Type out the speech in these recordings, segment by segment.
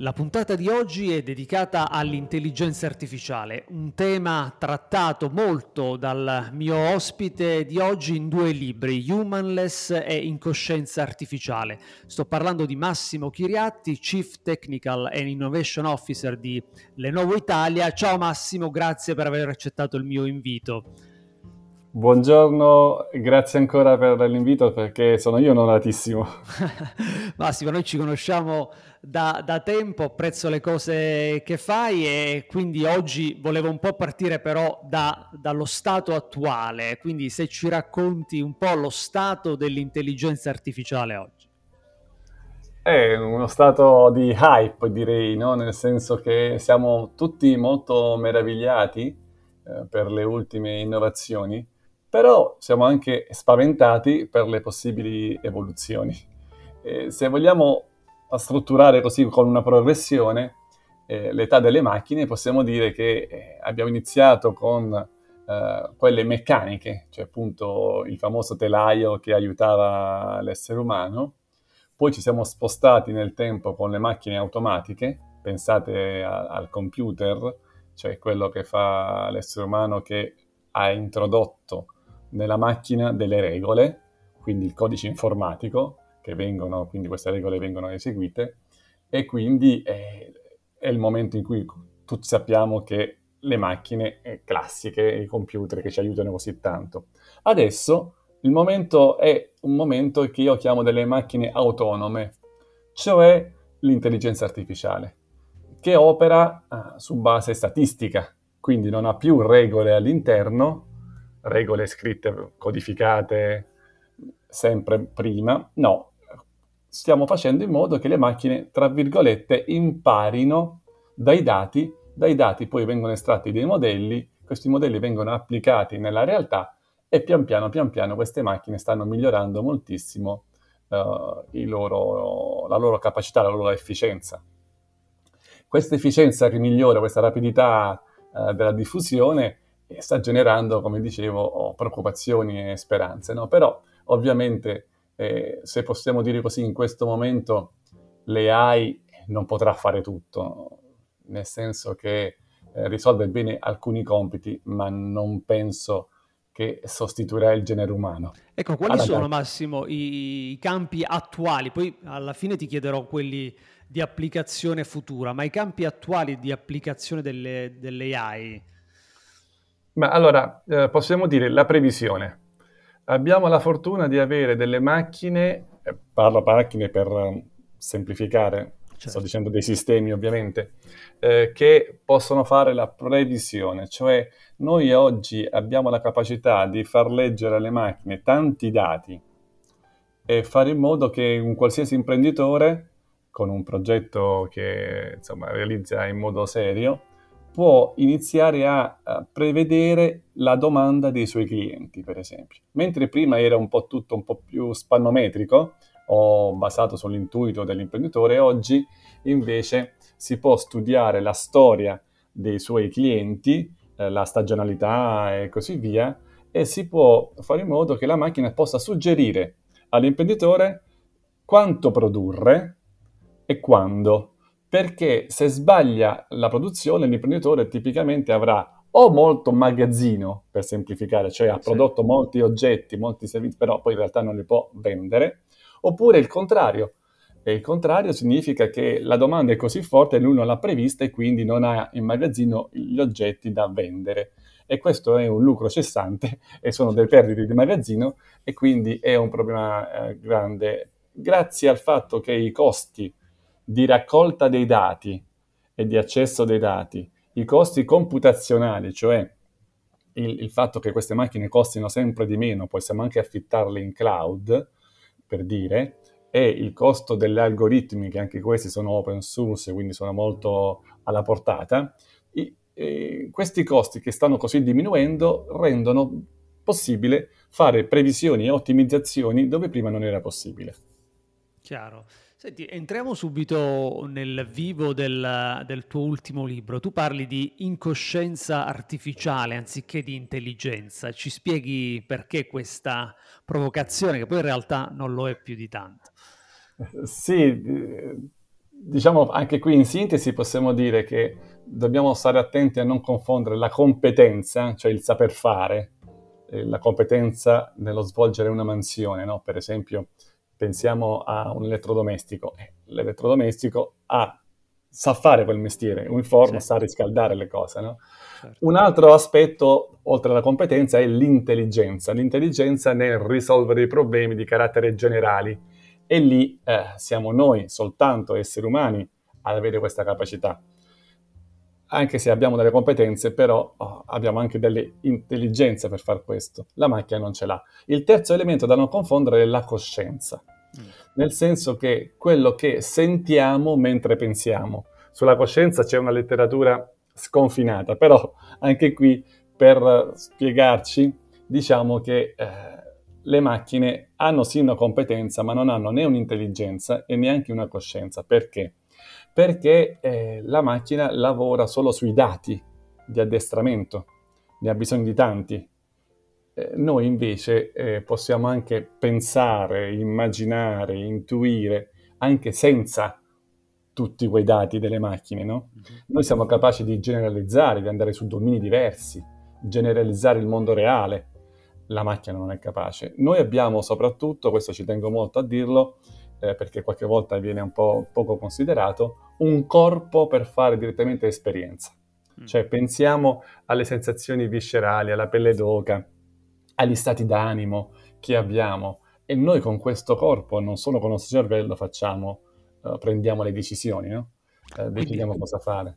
La puntata di oggi è dedicata all'intelligenza artificiale, un tema trattato molto dal mio ospite di oggi in due libri, Humanless e Incoscienza artificiale. Sto parlando di Massimo Chiriatti, Chief Technical and Innovation Officer di Lenovo Italia. Ciao Massimo, grazie per aver accettato il mio invito. Buongiorno, grazie ancora per l'invito perché sono io onoratissimo. Massimo, noi ci conosciamo da, da, tempo, apprezzo le cose che fai e quindi oggi volevo un po' partire però da, dallo stato attuale, quindi se ci racconti un po' lo stato dell'intelligenza artificiale oggi. È uno stato di hype direi, no? nel senso che siamo tutti molto meravigliati eh, per le ultime innovazioni però siamo anche spaventati per le possibili evoluzioni. Eh, se vogliamo strutturare così con una progressione eh, l'età delle macchine, possiamo dire che eh, abbiamo iniziato con eh, quelle meccaniche, cioè appunto il famoso telaio che aiutava l'essere umano, poi ci siamo spostati nel tempo con le macchine automatiche, pensate a, al computer, cioè quello che fa l'essere umano che ha introdotto nella macchina delle regole, quindi il codice informatico, che vengono, quindi queste regole vengono eseguite, e quindi è, è il momento in cui tutti sappiamo che le macchine classiche, i computer che ci aiutano così tanto. Adesso il momento è un momento che io chiamo delle macchine autonome, cioè l'intelligenza artificiale, che opera uh, su base statistica, quindi non ha più regole all'interno, regole scritte, codificate sempre prima, no, stiamo facendo in modo che le macchine, tra virgolette, imparino dai dati, dai dati poi vengono estratti dei modelli, questi modelli vengono applicati nella realtà e pian piano, pian piano queste macchine stanno migliorando moltissimo uh, loro, la loro capacità, la loro efficienza. Questa efficienza che migliora, questa rapidità uh, della diffusione e sta generando, come dicevo, preoccupazioni e speranze. No? Però ovviamente, eh, se possiamo dire così, in questo momento l'AI non potrà fare tutto, nel senso che eh, risolve bene alcuni compiti, ma non penso che sostituirà il genere umano. Ecco, quali Alla sono, data. Massimo, i, i campi attuali? Poi alla fine ti chiederò quelli di applicazione futura, ma i campi attuali di applicazione delle, delle AI ma allora, eh, possiamo dire la previsione. Abbiamo la fortuna di avere delle macchine, eh, parlo macchine per eh, semplificare, certo. sto dicendo dei sistemi ovviamente, eh, che possono fare la previsione, cioè noi oggi abbiamo la capacità di far leggere alle macchine tanti dati e fare in modo che un qualsiasi imprenditore con un progetto che insomma, realizza in modo serio può iniziare a, prevedere la domanda dei suoi clienti, per esempio. Mentre prima era un po' tutto un po' più spannometrico o basato sull'intuito dell'imprenditore, oggi invece si può studiare la storia dei suoi clienti, eh, la stagionalità e così via, e si può fare in modo che la macchina possa suggerire all'imprenditore quanto produrre e quando perché se sbaglia la produzione l'imprenditore tipicamente avrà o molto magazzino, per semplificare, cioè ha prodotto sì. molti oggetti, molti servizi, però poi in realtà non li può vendere, oppure il contrario. E il contrario significa che la domanda è così forte e lui non l'ha prevista e quindi non ha in magazzino gli oggetti da vendere. E questo è un lucro cessante e sono delle perdite di magazzino e quindi è un problema eh, grande. Grazie al fatto che i costi di raccolta dei dati e di accesso dei dati, i costi computazionali, cioè il, il, fatto che queste macchine costino sempre di meno, possiamo anche affittarle in cloud, per dire, e il costo degli algoritmi, che anche questi sono open source, quindi sono molto alla portata, i, eh, questi costi che stanno così diminuendo rendono possibile fare previsioni e ottimizzazioni dove prima non era possibile. Chiaro. Senti, entriamo subito nel vivo del, del, tuo ultimo libro. Tu parli di incoscienza artificiale anziché di intelligenza. Ci spieghi perché questa provocazione, che poi in realtà non lo è più di tanto? Sì, diciamo anche qui in sintesi possiamo dire che dobbiamo stare attenti a non confondere la competenza, cioè il saper fare, eh, la competenza nello svolgere una mansione, no? Per esempio, pensiamo a un elettrodomestico. L'elettrodomestico ha, sa fare quel mestiere, un forno sì. sa riscaldare le cose, no? Certo. Un altro aspetto, oltre alla competenza, è l'intelligenza. L'intelligenza nel risolvere i problemi di carattere generali. E lì eh, siamo noi, soltanto esseri umani, ad avere questa capacità. Anche se abbiamo delle competenze, però oh, abbiamo anche delle intelligenze per far questo. La macchina non ce l'ha. Il terzo elemento da non confondere è la coscienza. Mm. Nel senso che quello che sentiamo mentre pensiamo. Sulla coscienza c'è una letteratura sconfinata, però anche qui per spiegarci diciamo che eh, le macchine hanno sì una competenza, ma non hanno né un'intelligenza e neanche una coscienza. Perché? Perché eh, la macchina lavora solo sui dati di addestramento, ne ha bisogno di tanti. Eh, noi invece eh, possiamo anche pensare, immaginare, intuire, anche senza tutti quei dati delle macchine, no? Uh-huh. Noi siamo capaci di generalizzare, di andare su domini diversi, generalizzare il mondo reale. La macchina non è capace. Noi abbiamo soprattutto, questo ci tengo molto a dirlo, eh, perché qualche volta viene un po' poco considerato, un corpo per fare direttamente esperienza. Mm. Cioè pensiamo alle sensazioni viscerali, alla pelle d'oca, agli stati d'animo che abbiamo e noi con questo corpo, non solo con il nostro cervello, facciamo uh, prendiamo le decisioni, no? uh, decidiamo quindi, cosa fare.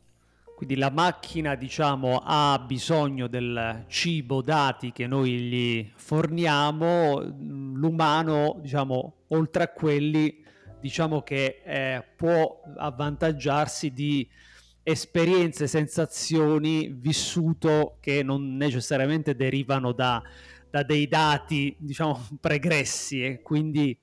Quindi la macchina, diciamo, ha bisogno del cibo, dati che noi gli forniamo, l'umano, diciamo, oltre a quelli, diciamo che eh, può avvantaggiarsi di esperienze, sensazioni, vissuto che non necessariamente derivano da, da dei dati, diciamo, pregressi e quindi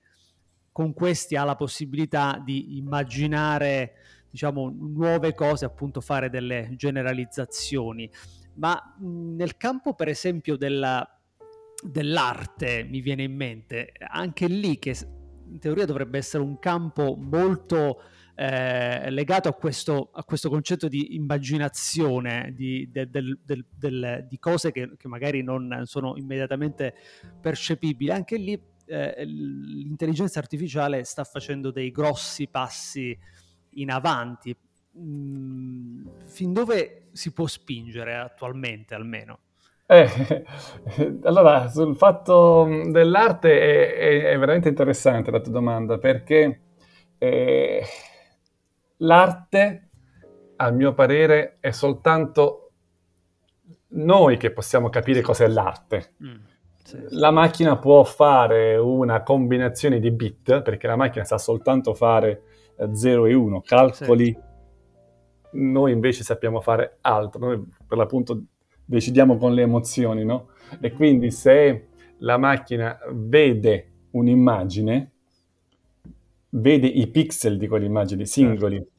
con questi ha la possibilità di immaginare diciamo, nuove cose, appunto fare delle generalizzazioni. Ma nel campo, per esempio, della, dell'arte mi viene in mente, anche lì che in teoria dovrebbe essere un campo molto eh, legato a questo, a questo, concetto di immaginazione, di, de, del, del, del, di cose che, che, magari non sono immediatamente percepibili. Anche lì eh, l'intelligenza artificiale sta facendo dei grossi passi in avanti. Mm, fin dove si può spingere attualmente almeno? Eh, allora, sul fatto dell'arte è, è, è, veramente interessante la tua domanda perché eh, l'arte, a mio parere, è soltanto noi che possiamo capire cos'è l'arte. Mm. La macchina può fare una combinazione di bit, perché la macchina sa soltanto fare 0 eh, e 1, calcoli. Sì. Noi invece sappiamo fare altro, noi per l'appunto decidiamo con le emozioni, no? E quindi se la macchina vede un'immagine, vede i pixel di quell'immagine singoli, certo.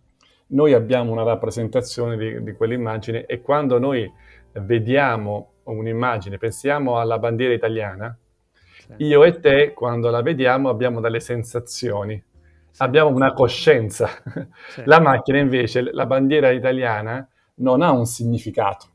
noi abbiamo una rappresentazione di, di quell'immagine e quando noi vediamo un'immagine, pensiamo alla bandiera italiana, io e te quando la vediamo abbiamo delle sensazioni, abbiamo una coscienza. La macchina invece, la bandiera italiana, non ha un significato.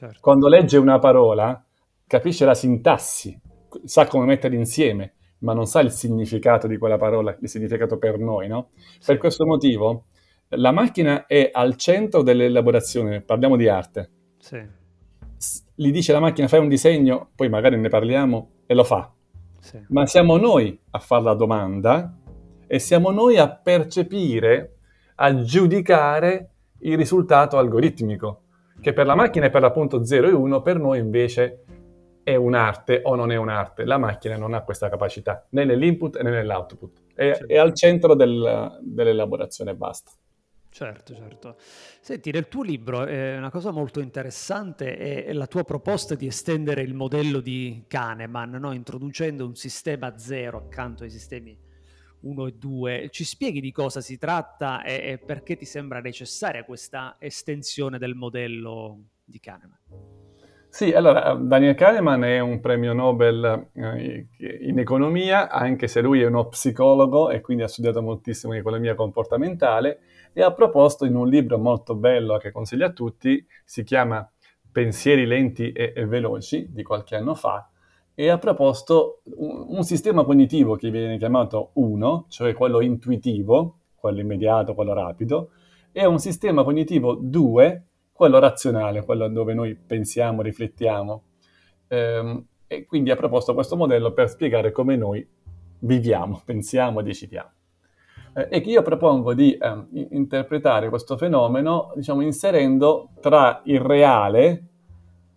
Certo. Quando legge una parola capisce la sintassi, sa come metterla insieme, ma non sa il significato di quella parola, il significato per noi, no? Per questo motivo la macchina è al centro dell'elaborazione, parliamo di arte. Sì gli dice la macchina fai un disegno, poi magari ne parliamo e lo fa. Sì. Ma siamo noi a fare la domanda e siamo noi a percepire, a giudicare il risultato algoritmico, che per la macchina è per l'appunto 0 e 1, per noi invece è un'arte o non è un'arte. La macchina non ha questa capacità né nell'input né nell'output, è, è al centro del, dell'elaborazione e basta. Certo, certo. Senti, nel tuo libro eh, una cosa molto interessante è la tua proposta di estendere il modello di Kahneman, no? introducendo un sistema zero accanto ai sistemi 1 e 2. Ci spieghi di cosa si tratta e, e perché ti sembra necessaria questa estensione del modello di Kahneman? Sì, allora Daniel Kahneman è un premio Nobel eh, in economia, anche se lui è uno psicologo e quindi ha studiato moltissimo economia comportamentale e ha proposto in un libro molto bello che consiglio a tutti, si chiama Pensieri lenti e, e veloci, di qualche anno fa, e ha proposto un, un sistema cognitivo che viene chiamato 1, cioè quello intuitivo, quello immediato, quello rapido, e un sistema cognitivo 2, quello razionale, quello dove noi pensiamo, riflettiamo. Ehm, e quindi ha proposto questo modello per spiegare come noi viviamo, pensiamo decidiamo. Eh, e che io propongo di eh, interpretare questo fenomeno, diciamo, inserendo tra il reale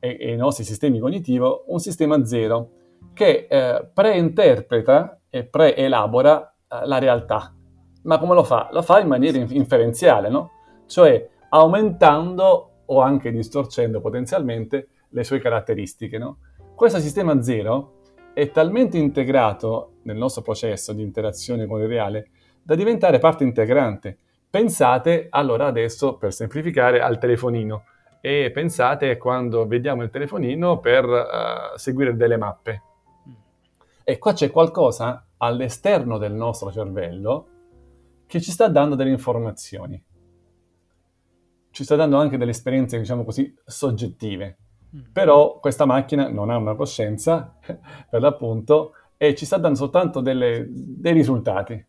e, e i nostri sistemi cognitivi un sistema zero che eh, preinterpreta e preelabora eh, la realtà. Ma come lo fa? Lo fa in maniera inferenziale, no? Cioè aumentando o anche distorcendo potenzialmente le sue caratteristiche, no? Questo sistema zero è talmente integrato nel nostro processo di interazione con il reale da diventare parte integrante. Pensate allora adesso, per semplificare, al telefonino e pensate quando vediamo il telefonino per uh, seguire delle mappe. E qua c'è qualcosa all'esterno del nostro cervello che ci sta dando delle informazioni. Ci sta dando anche delle esperienze, diciamo così, soggettive. Mm. Però questa macchina non ha una coscienza, per l'appunto, e ci sta dando soltanto delle, dei risultati.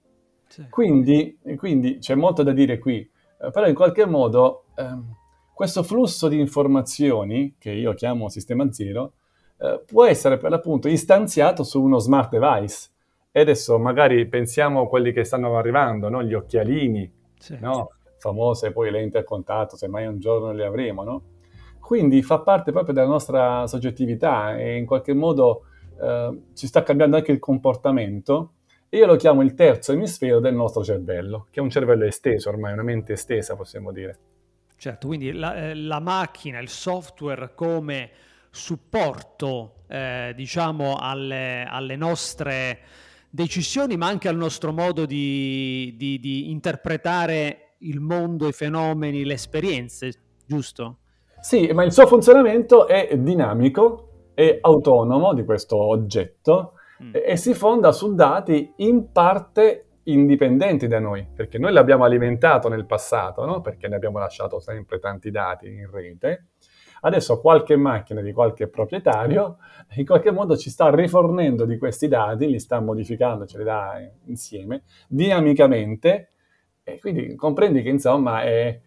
Sì. Quindi, quindi, c'è molto da dire qui, eh, però in qualche modo ehm, questo flusso di informazioni, che io chiamo sistema zero, eh, può essere per l'appunto istanziato su uno smart device. E adesso magari pensiamo a quelli che stanno arrivando, no? gli occhialini, sì. no? famose poi lenti a contatto, se mai un giorno le avremo. No? Quindi fa parte proprio della nostra soggettività e in qualche modo eh, ci sta cambiando anche il comportamento. E io lo chiamo il terzo emisfero del nostro cervello, che è un cervello esteso ormai, una mente estesa possiamo dire. Certo, quindi la, eh, la macchina, il software come supporto, eh, diciamo, alle, alle, nostre decisioni, ma anche al nostro modo di, di, di interpretare il mondo, i fenomeni, le esperienze, giusto? Sì, ma il suo funzionamento è dinamico, è autonomo di questo oggetto mm. e, e si fonda su dati in parte indipendenti da noi, perché noi l'abbiamo alimentato nel passato, no? perché ne abbiamo lasciato sempre tanti dati in rete. Adesso qualche macchina di qualche proprietario in qualche modo ci sta rifornendo di questi dati, li sta modificando, ce li dà insieme, dinamicamente, e quindi comprendi che insomma è,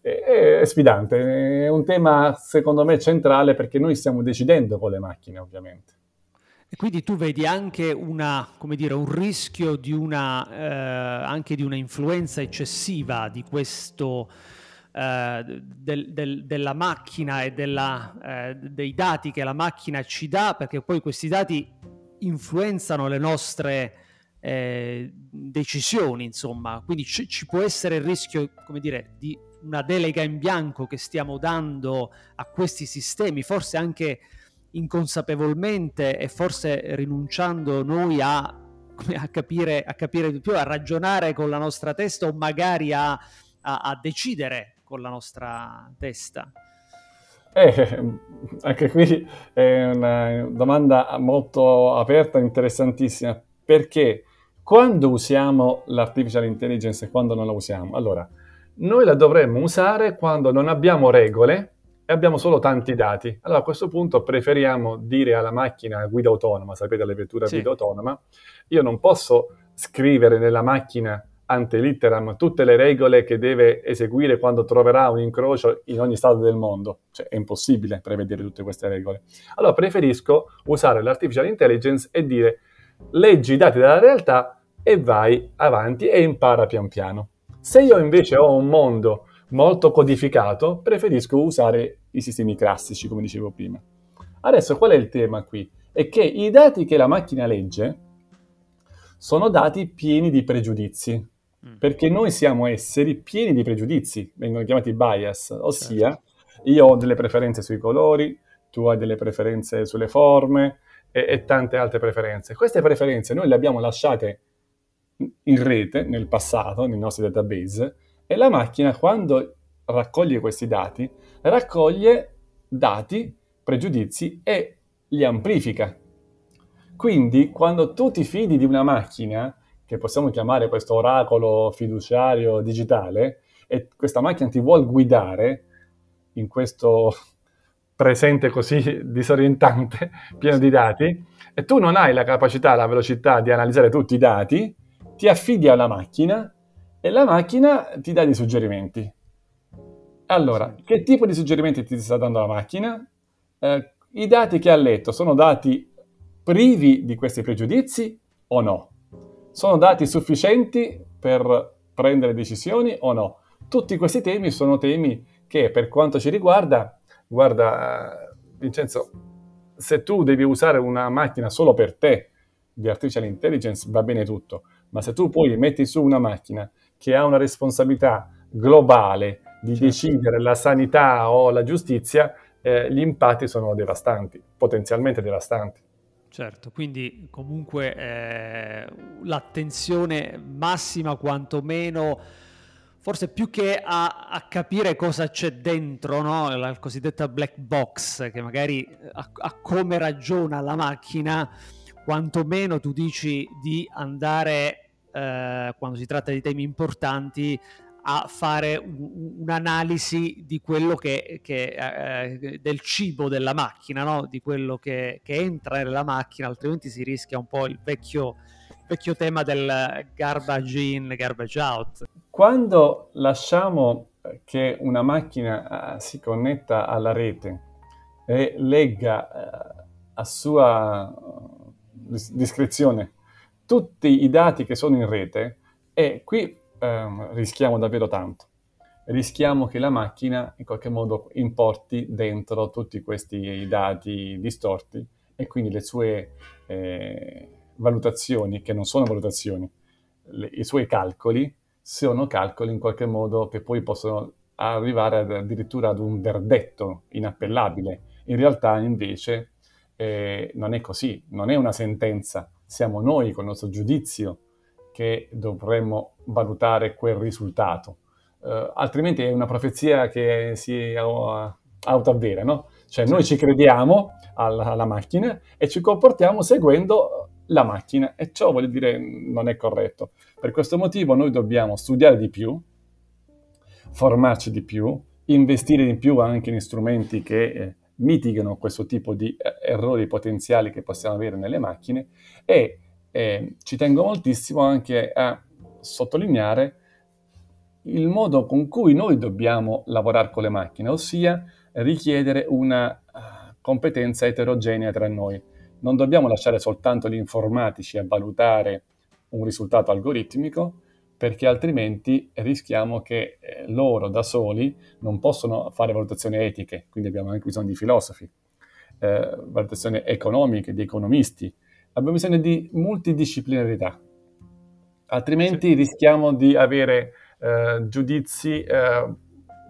è, è sfidante, è un tema secondo me centrale perché noi stiamo decidendo con le macchine ovviamente. E quindi tu vedi anche una, dire, un rischio di una, eh, anche di una influenza eccessiva di questo, eh, del, del, della macchina e della, eh, dei dati che la macchina ci dà, perché poi questi dati influenzano le nostre eh, decisioni, insomma. Quindi ci, ci può essere il rischio, dire, di una delega in bianco che stiamo dando a questi sistemi, forse anche inconsapevolmente e forse rinunciando noi a, a, capire, a capire di più, a ragionare con la nostra testa o magari a, a, decidere con la nostra testa? Eh, anche qui è una domanda molto aperta, interessantissima, perché quando usiamo l'artificial intelligence e quando non la usiamo? Allora, noi la dovremmo usare quando non abbiamo regole e abbiamo solo tanti dati. Allora a questo punto preferiamo dire alla macchina guida autonoma, sapete la vettura sì. guida autonoma, io non posso scrivere nella macchina ante litteram tutte le regole che deve eseguire quando troverà un incrocio in ogni stato del mondo. Cioè è impossibile prevedere tutte queste regole. Allora preferisco usare l'artificial intelligence e dire leggi i dati della realtà e vai avanti e impara pian piano. Se io invece ho un mondo molto codificato, preferisco usare i sistemi classici, come dicevo prima. Adesso qual è il tema qui? È che i dati che la macchina legge sono dati pieni di pregiudizi, mm. perché noi siamo esseri pieni di pregiudizi, vengono chiamati bias, ossia certo. io ho delle preferenze sui colori, tu hai delle preferenze sulle forme e, e tante altre preferenze. Queste preferenze noi le abbiamo lasciate in rete nel passato, nei nostri database, e la macchina quando raccoglie questi dati, raccoglie dati pregiudizi e li amplifica. Quindi quando tu ti fidi di una macchina, che possiamo chiamare questo oracolo fiduciario digitale, e questa macchina ti vuole guidare in questo presente così disorientante, pieno di dati, e tu non hai la capacità, la velocità di analizzare tutti i dati, ti affidi alla macchina e la macchina ti dà dei suggerimenti. Allora, che tipo di suggerimenti ti sta dando la macchina? Eh, I dati che ha letto sono dati privi di questi pregiudizi o no? Sono dati sufficienti per prendere decisioni o no? Tutti questi temi sono temi che per quanto ci riguarda, guarda Vincenzo, se tu devi usare una macchina solo per te di artificial intelligence va bene tutto, ma se tu poi metti su una macchina che ha una responsabilità globale di certo. decidere la sanità o la giustizia, eh, gli impatti sono devastanti, potenzialmente devastanti. Certo, quindi comunque eh, l'attenzione massima quantomeno forse più che a, a, capire cosa c'è dentro, no? la cosiddetta black box, che magari eh, a, a, come ragiona la macchina, quantomeno tu dici di andare, eh, quando si tratta di temi importanti, a fare un, un'analisi di quello che, che eh, del cibo della macchina, no? di quello che, che entra nella macchina, altrimenti si rischia un po' il vecchio vecchio tema del garbage in, garbage out. Quando lasciamo che una macchina uh, si connetta alla rete e legga a sua discrezione tutti i dati che sono in rete, e qui ehm, rischiamo davvero tanto. Rischiamo che la macchina in qualche modo importi dentro tutti questi dati distorti e quindi le sue eh, valutazioni, che non sono valutazioni, le, i suoi calcoli sono calcoli in qualche modo che poi possono arrivare ad, addirittura ad un verdetto inappellabile. In realtà invece eh, non è così, non è una sentenza, siamo noi con il nostro giudizio che dovremmo valutare quel risultato. Uh, altrimenti è una profezia che si uh, autoavvera, no? Cioè noi ci crediamo alla, alla macchina e ci comportiamo seguendo la macchina e ciò vuol dire non è corretto. Per questo motivo noi dobbiamo studiare di più, formarci di più, investire di più anche in strumenti che eh, mitigano questo tipo di eh, errori potenziali che possiamo avere nelle macchine e eh, ci tengo moltissimo anche a sottolineare il modo con cui noi dobbiamo lavorare con le macchine, ossia richiedere una uh, competenza eterogenea tra noi. Non dobbiamo lasciare soltanto gli informatici a valutare un risultato algoritmico, perché altrimenti rischiamo che eh, loro da soli non possono fare valutazioni etiche, quindi abbiamo anche bisogno di filosofi, eh, valutazioni economiche, di economisti, abbiamo bisogno di multidisciplinarità, altrimenti sì. rischiamo di avere eh, giudizi eh,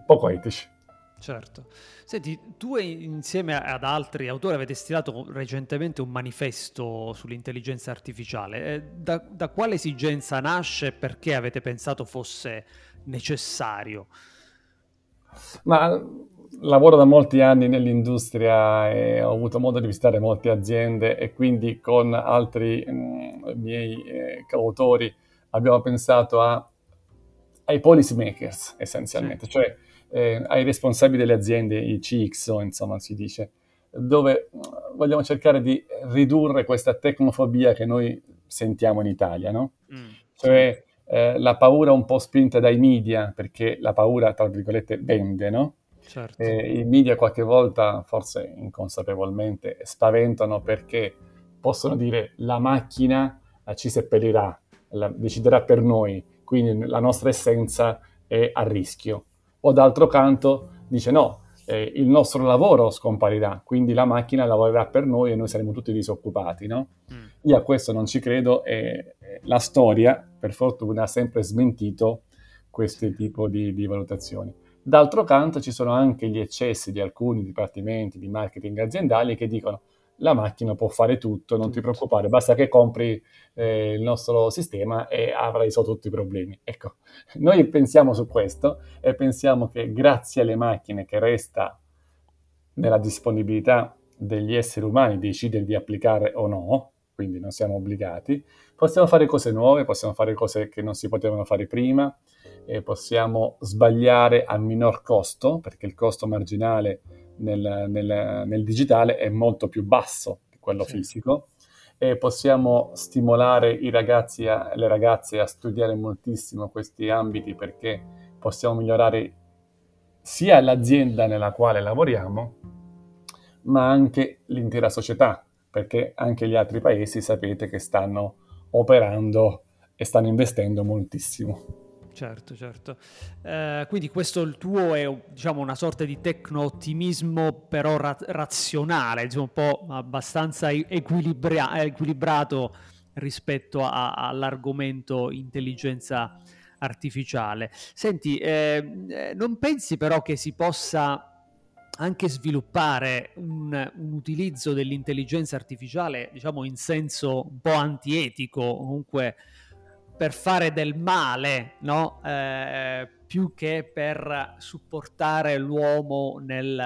poco etici. Certo. Senti, tu insieme ad altri autori avete stilato recentemente un manifesto sull'intelligenza artificiale. Eh, da, da quale esigenza nasce e perché avete pensato fosse necessario? Ma lavoro da molti anni nell'industria e ho avuto modo di visitare molte aziende e quindi con altri mh, mm, miei eh, coautori abbiamo pensato a, ai policy makers essenzialmente, sì. cioè eh, ai responsabili delle aziende, i CXO, insomma, si dice, dove eh, vogliamo cercare di ridurre questa tecnofobia che noi sentiamo in Italia, no? Mm. Cioè eh, la paura un po' spinta dai media, perché la paura, tra virgolette, vende, no? Certo. Eh, I media qualche volta, forse inconsapevolmente, spaventano perché possono dire la macchina eh, ci seppellirà, la, deciderà per noi, quindi la nostra essenza è a rischio o d'altro canto dice no, eh, il nostro lavoro scomparirà, quindi la macchina lavorerà per noi e noi saremo tutti disoccupati, no? Mm. Io a questo non ci credo e la storia, per fortuna, ha sempre smentito questo tipo di, di valutazioni. D'altro canto ci sono anche gli eccessi di alcuni dipartimenti di marketing aziendali che dicono la macchina può fare tutto, non ti preoccupare, basta che compri eh, il nostro sistema e avrai risolto tutti i problemi. Ecco, noi pensiamo su questo e pensiamo che grazie alle macchine che resta nella disponibilità degli esseri umani decidere di applicare o no, quindi non siamo obbligati. Possiamo fare cose nuove, possiamo fare cose che non si potevano fare prima, e possiamo sbagliare a minor costo, perché il costo marginale nel, nel, nel digitale è molto più basso di quello sì. fisico e possiamo stimolare i ragazzi e le ragazze a studiare moltissimo questi ambiti perché possiamo migliorare sia l'azienda nella quale lavoriamo, ma anche l'intera società, perché anche gli altri paesi sapete che stanno operando e stanno investendo moltissimo. Certo, certo. Eh, quindi questo il tuo è diciamo, una sorta di tecno-ottimismo però ra- razionale, diciamo, un po' abbastanza equilibra- equilibrato rispetto a- all'argomento intelligenza artificiale. Senti, eh, eh, non pensi però che si possa anche sviluppare un, un, utilizzo dell'intelligenza artificiale, diciamo in senso un po' antietico, comunque per fare del male, no? eh, più che per supportare l'uomo nel,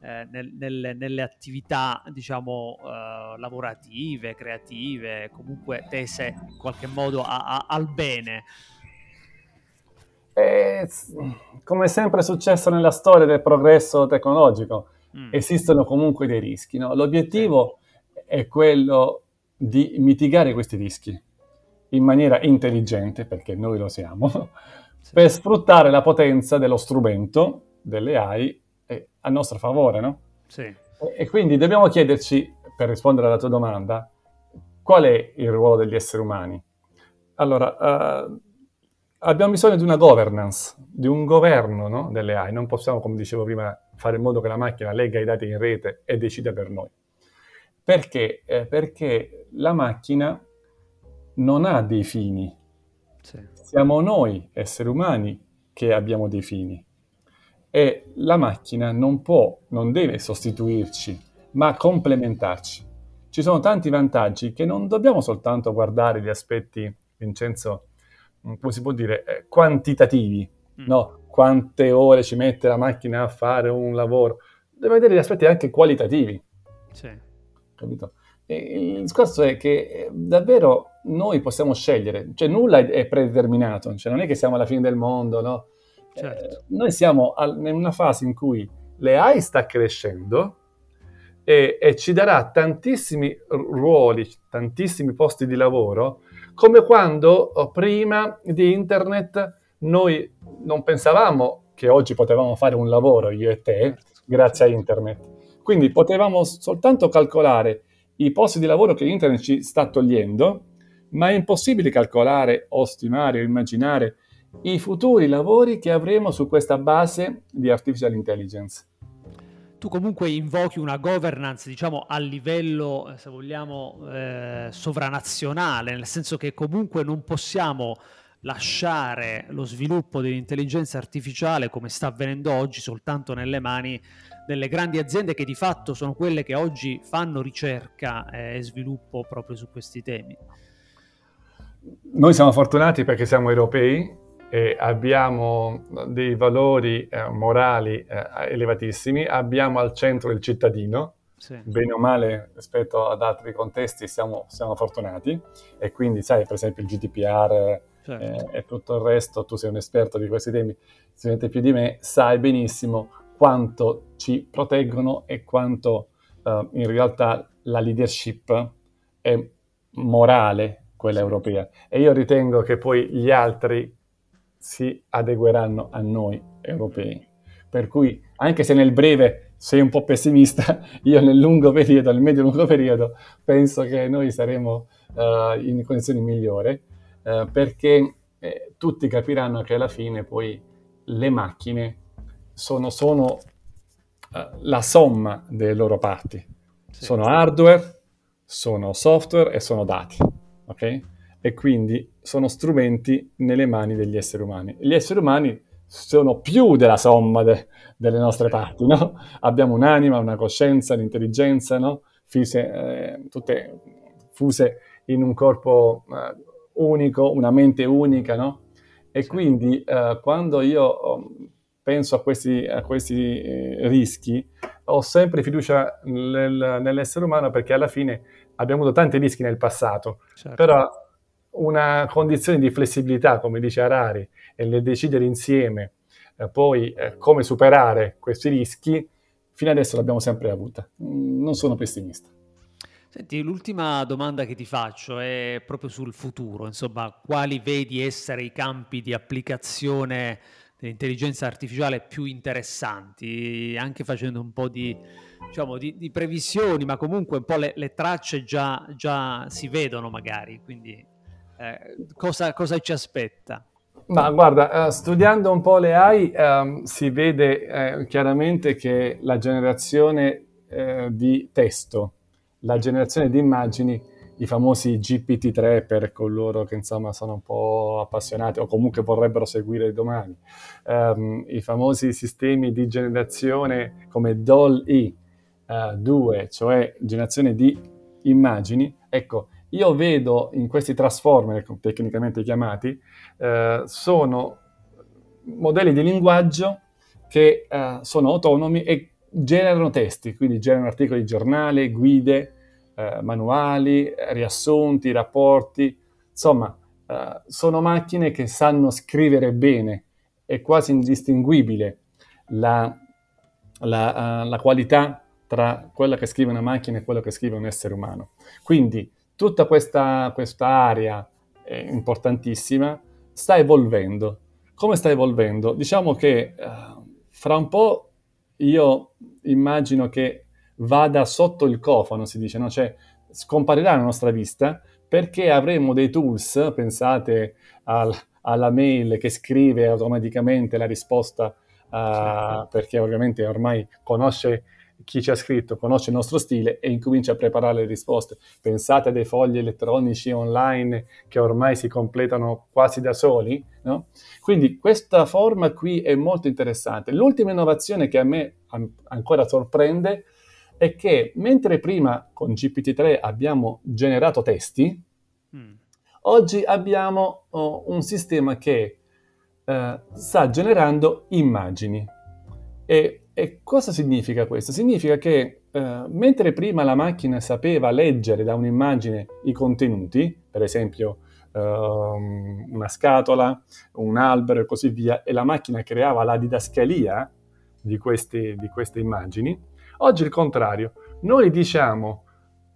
eh, nel, nel, nelle attività, diciamo, eh, lavorative, creative, comunque tese in qualche modo a, a, al bene. E, come sempre è successo nella storia del progresso tecnologico, mm. esistono comunque dei rischi. No? L'obiettivo sì. è quello di mitigare questi rischi in maniera intelligente, perché noi lo siamo, sì. per sfruttare la potenza dello strumento, delle AI, a nostro favore, no? Sì. E, e, quindi dobbiamo chiederci, per rispondere alla tua domanda, qual è il ruolo degli esseri umani? Allora, uh, abbiamo bisogno di una governance, di un governo no? delle AI. Non possiamo, come dicevo prima, fare in modo che la macchina legga i dati in rete e decida per noi. Perché? Eh, perché la macchina non ha dei fini. Sì. Siamo noi, esseri umani, che abbiamo dei fini. E la macchina non può, non deve sostituirci, ma complementarci. Ci sono tanti vantaggi che non dobbiamo soltanto guardare gli aspetti, Vincenzo, mm, come si può dire, eh, quantitativi, mm. no? Quante ore ci mette la macchina a fare un lavoro. Deve vedere gli aspetti anche qualitativi. Sì. Capito? E il discorso è che eh, davvero noi possiamo scegliere, cioè nulla è predeterminato, cioè non è che siamo alla fine del mondo, no? Certo. Eh, noi siamo al, in una fase in cui l'AI sta crescendo e, e, ci darà tantissimi ruoli, tantissimi posti di lavoro, come quando oh, prima di internet noi non pensavamo che oggi potevamo fare un lavoro, io e te, certo. grazie a internet. Quindi potevamo soltanto calcolare i posti di lavoro che internet ci sta togliendo ma è impossibile calcolare o stimare o immaginare i futuri lavori che avremo su questa base di artificial intelligence. Tu comunque invochi una governance, diciamo, a livello, eh, se vogliamo, eh, sovranazionale, nel senso che comunque non possiamo lasciare lo sviluppo dell'intelligenza artificiale come sta avvenendo oggi soltanto nelle mani delle grandi aziende che di fatto sono quelle che oggi fanno ricerca e sviluppo proprio su questi temi. Noi siamo fortunati perché siamo europei e abbiamo dei valori eh, morali eh, elevatissimi, abbiamo al centro il cittadino, sì. bene o male rispetto ad altri contesti siamo, siamo, fortunati e quindi sai per esempio il GDPR certo. eh, e tutto il resto, tu sei un esperto di questi temi, sicuramente più di me, sai benissimo quanto ci proteggono e quanto uh, in realtà la leadership è morale quella europea. E io ritengo che poi gli altri si adegueranno a noi europei. Per cui, anche se nel breve sei un po' pessimista, io nel lungo periodo, nel medio-lungo periodo, penso che noi saremo uh, in condizioni migliori, uh, perché eh, tutti capiranno che alla fine poi le macchine sono, sono uh, la somma delle loro parti. Sì. Sono hardware, sono software e sono dati ok? E quindi sono strumenti nelle mani degli esseri umani. Gli esseri umani sono più della somma de- delle nostre parti, no? Abbiamo un'anima, una coscienza, un'intelligenza, no? Fise, eh, tutte fuse in un corpo eh, unico, una mente unica, no? E quindi eh, quando io um, penso a questi, a questi eh, rischi, ho sempre fiducia nel, nell'essere umano perché alla fine abbiamo avuto tanti rischi nel passato, certo. però una condizione di flessibilità, come dice Harari, e nel decidere insieme eh, poi eh, come superare questi rischi, fino adesso l'abbiamo sempre avuta. Mm, non sono pessimista. Senti, l'ultima domanda che ti faccio è proprio sul futuro, insomma, quali vedi essere i campi di applicazione dell'intelligenza artificiale più interessanti, anche facendo un po' di, diciamo, di, di previsioni, ma comunque un po' le, le tracce già, già, si vedono magari, quindi eh, cosa, cosa, ci aspetta? Ma guarda, uh, studiando un po' le AI um, si vede uh, chiaramente che la generazione uh, di testo, la generazione di immagini i famosi GPT-3 per coloro che insomma sono un po' appassionati o comunque vorrebbero seguire domani, um, i famosi sistemi di generazione come DALL-E uh, 2, cioè generazione di immagini, ecco, io vedo in questi transformer, tecnicamente chiamati, uh, sono modelli di linguaggio che uh, sono autonomi e generano testi, quindi generano articoli di giornale, guide, eh, manuali, riassunti, rapporti, insomma, eh, sono macchine che sanno scrivere bene, è quasi indistinguibile la, la, uh, la qualità tra quella che scrive una macchina e quello che scrive un essere umano. Quindi tutta questa, questa area importantissima sta evolvendo. Come sta evolvendo? Diciamo che uh, fra un po' io immagino che vada sotto il cofano, si dice, no? cioè scomparirà la nostra vista perché avremo dei tools, pensate al, alla mail che scrive automaticamente la risposta, uh, perché ovviamente ormai conosce chi ci ha scritto, conosce il nostro stile e incomincia a preparare le risposte. Pensate a dei fogli elettronici online che ormai si completano quasi da soli, no? Quindi questa forma qui è molto interessante. L'ultima innovazione che a me ancora sorprende è che mentre prima con GPT-3 abbiamo generato testi, mm. oggi abbiamo oh, un sistema che eh, sta generando immagini. E, e, cosa significa questo? Significa che eh, mentre prima la macchina sapeva leggere da un'immagine i contenuti, per esempio eh, una scatola, un albero e così via, e la macchina creava la didascalia di queste, di queste immagini, Oggi il contrario, noi diciamo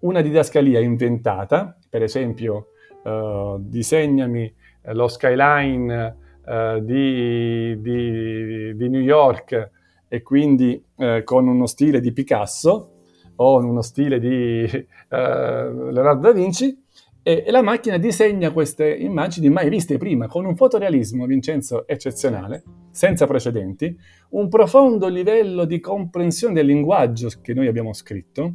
una didascalia inventata, per esempio uh, disegnami eh, lo skyline uh, di, di, di, New York e quindi uh, con uno stile di Picasso o uno stile di Leonardo da Vinci e, e, la macchina disegna queste immagini mai viste prima, con un fotorealismo, Vincenzo, eccezionale, senza precedenti, un profondo livello di comprensione del linguaggio che noi abbiamo scritto.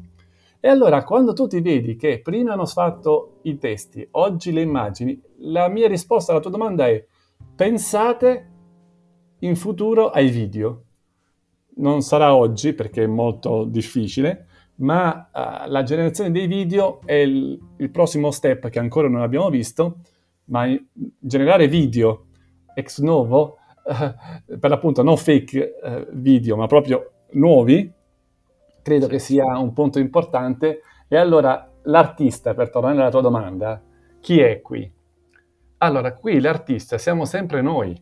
E allora, quando tu ti vedi che prima hanno fatto i testi, oggi le immagini, la mia risposta alla tua domanda è pensate in futuro ai video. Non sarà oggi perché è molto difficile, ma uh, la generazione dei video è il, il, prossimo step che ancora non abbiamo visto, ma generare video ex novo, uh, per l'appunto non fake uh, video, ma proprio nuovi, credo che sia un punto importante. E allora l'artista, per tornare alla tua domanda, chi è qui? Allora, qui l'artista siamo sempre noi,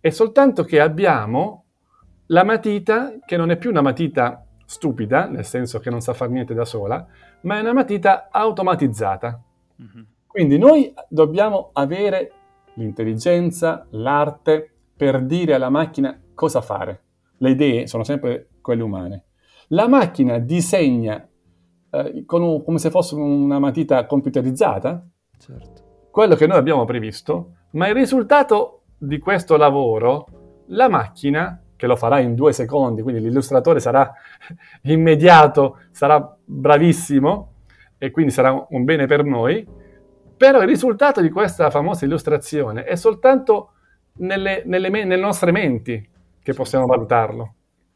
è soltanto che abbiamo la matita che non è più una matita stupida, nel senso che non sa fare niente da sola, ma è una matita automatizzata. Mm-hmm. Quindi noi dobbiamo avere l'intelligenza, l'arte per dire alla macchina cosa fare. Le idee sono sempre quelle umane. La macchina disegna eh, un, come se fosse una matita computerizzata certo. quello che noi abbiamo previsto, ma il risultato di questo lavoro la macchina che lo farà in due secondi, quindi l'illustratore sarà immediato, sarà bravissimo e quindi sarà un bene per noi, però il risultato di questa famosa illustrazione è soltanto nelle, nelle, nelle nostre menti che possiamo valutarlo.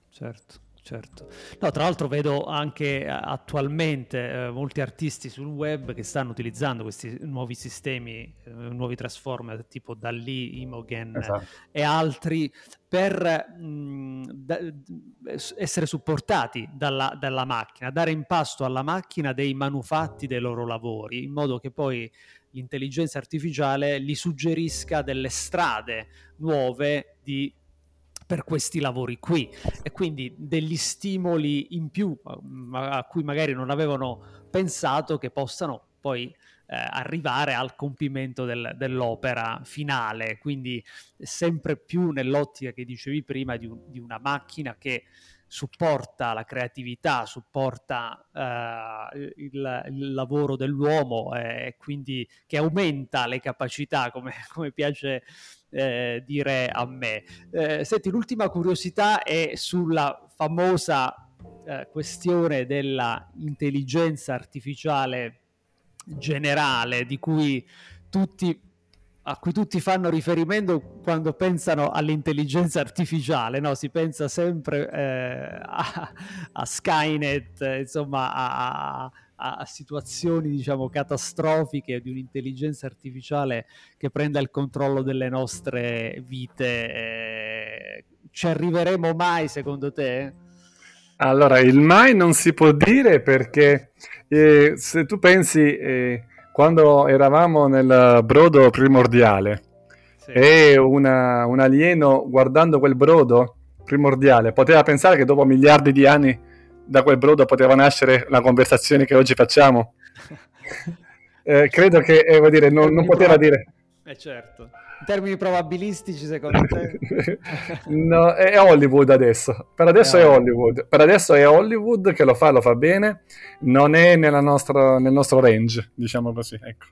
Certo, certo. No, tra l'altro vedo anche eh, attualmente eh, molti artisti sul web che stanno utilizzando questi nuovi sistemi, eh, nuovi transformer tipo Dalli, Imogen esatto. e altri per mh, da, essere supportati dalla, dalla, macchina, dare in pasto alla macchina dei manufatti dei loro lavori, in modo che poi l'intelligenza artificiale gli suggerisca delle strade nuove di per questi lavori qui. E quindi degli stimoli in più a cui magari non avevano pensato che possano poi eh, arrivare al compimento del, dell'opera finale, quindi sempre più nell'ottica che dicevi prima di, un, di una macchina che supporta la creatività, supporta eh, il, il, lavoro dell'uomo e eh, quindi che aumenta le capacità, come, come piace eh, dire a me. Eh, senti, l'ultima curiosità è sulla famosa eh, questione della intelligenza artificiale generale di cui tutti a cui tutti fanno riferimento quando pensano all'intelligenza artificiale, no? si pensa sempre eh, a, a, Skynet, insomma a, a, situazioni diciamo catastrofiche di un'intelligenza artificiale che prenda il controllo delle nostre vite. Eh, ci arriveremo mai secondo te? Allora, il mai non si può dire perché eh, se tu pensi... Quando eravamo nel brodo primordiale sì. e una, un alieno guardando quel brodo primordiale poteva pensare che dopo miliardi di anni da quel brodo poteva nascere la conversazione che oggi facciamo? eh, credo che, eh, dire, non, non poteva dire... Eh certo. In termini probabilistici, secondo te? no, è Hollywood adesso. Per adesso è, è Hollywood. Per adesso è Hollywood che lo fa, lo fa bene. Non è nostra, nel nostro range, diciamo così. Ecco.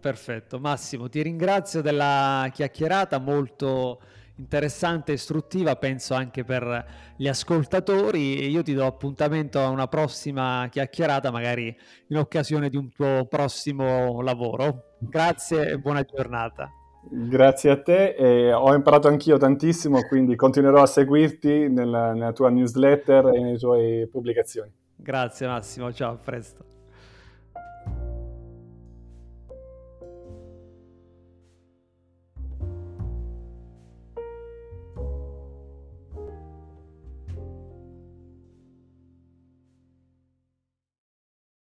Perfetto. Massimo, ti ringrazio della chiacchierata molto interessante e istruttiva, penso anche per gli ascoltatori. Io ti do appuntamento a una prossima chiacchierata, magari in occasione di un tuo prossimo lavoro. Grazie e buona giornata. Grazie a te, e ho imparato anch'io tantissimo, quindi continuerò a seguirti nella, nella tua newsletter e nelle tue pubblicazioni. Grazie Massimo, ciao, a presto.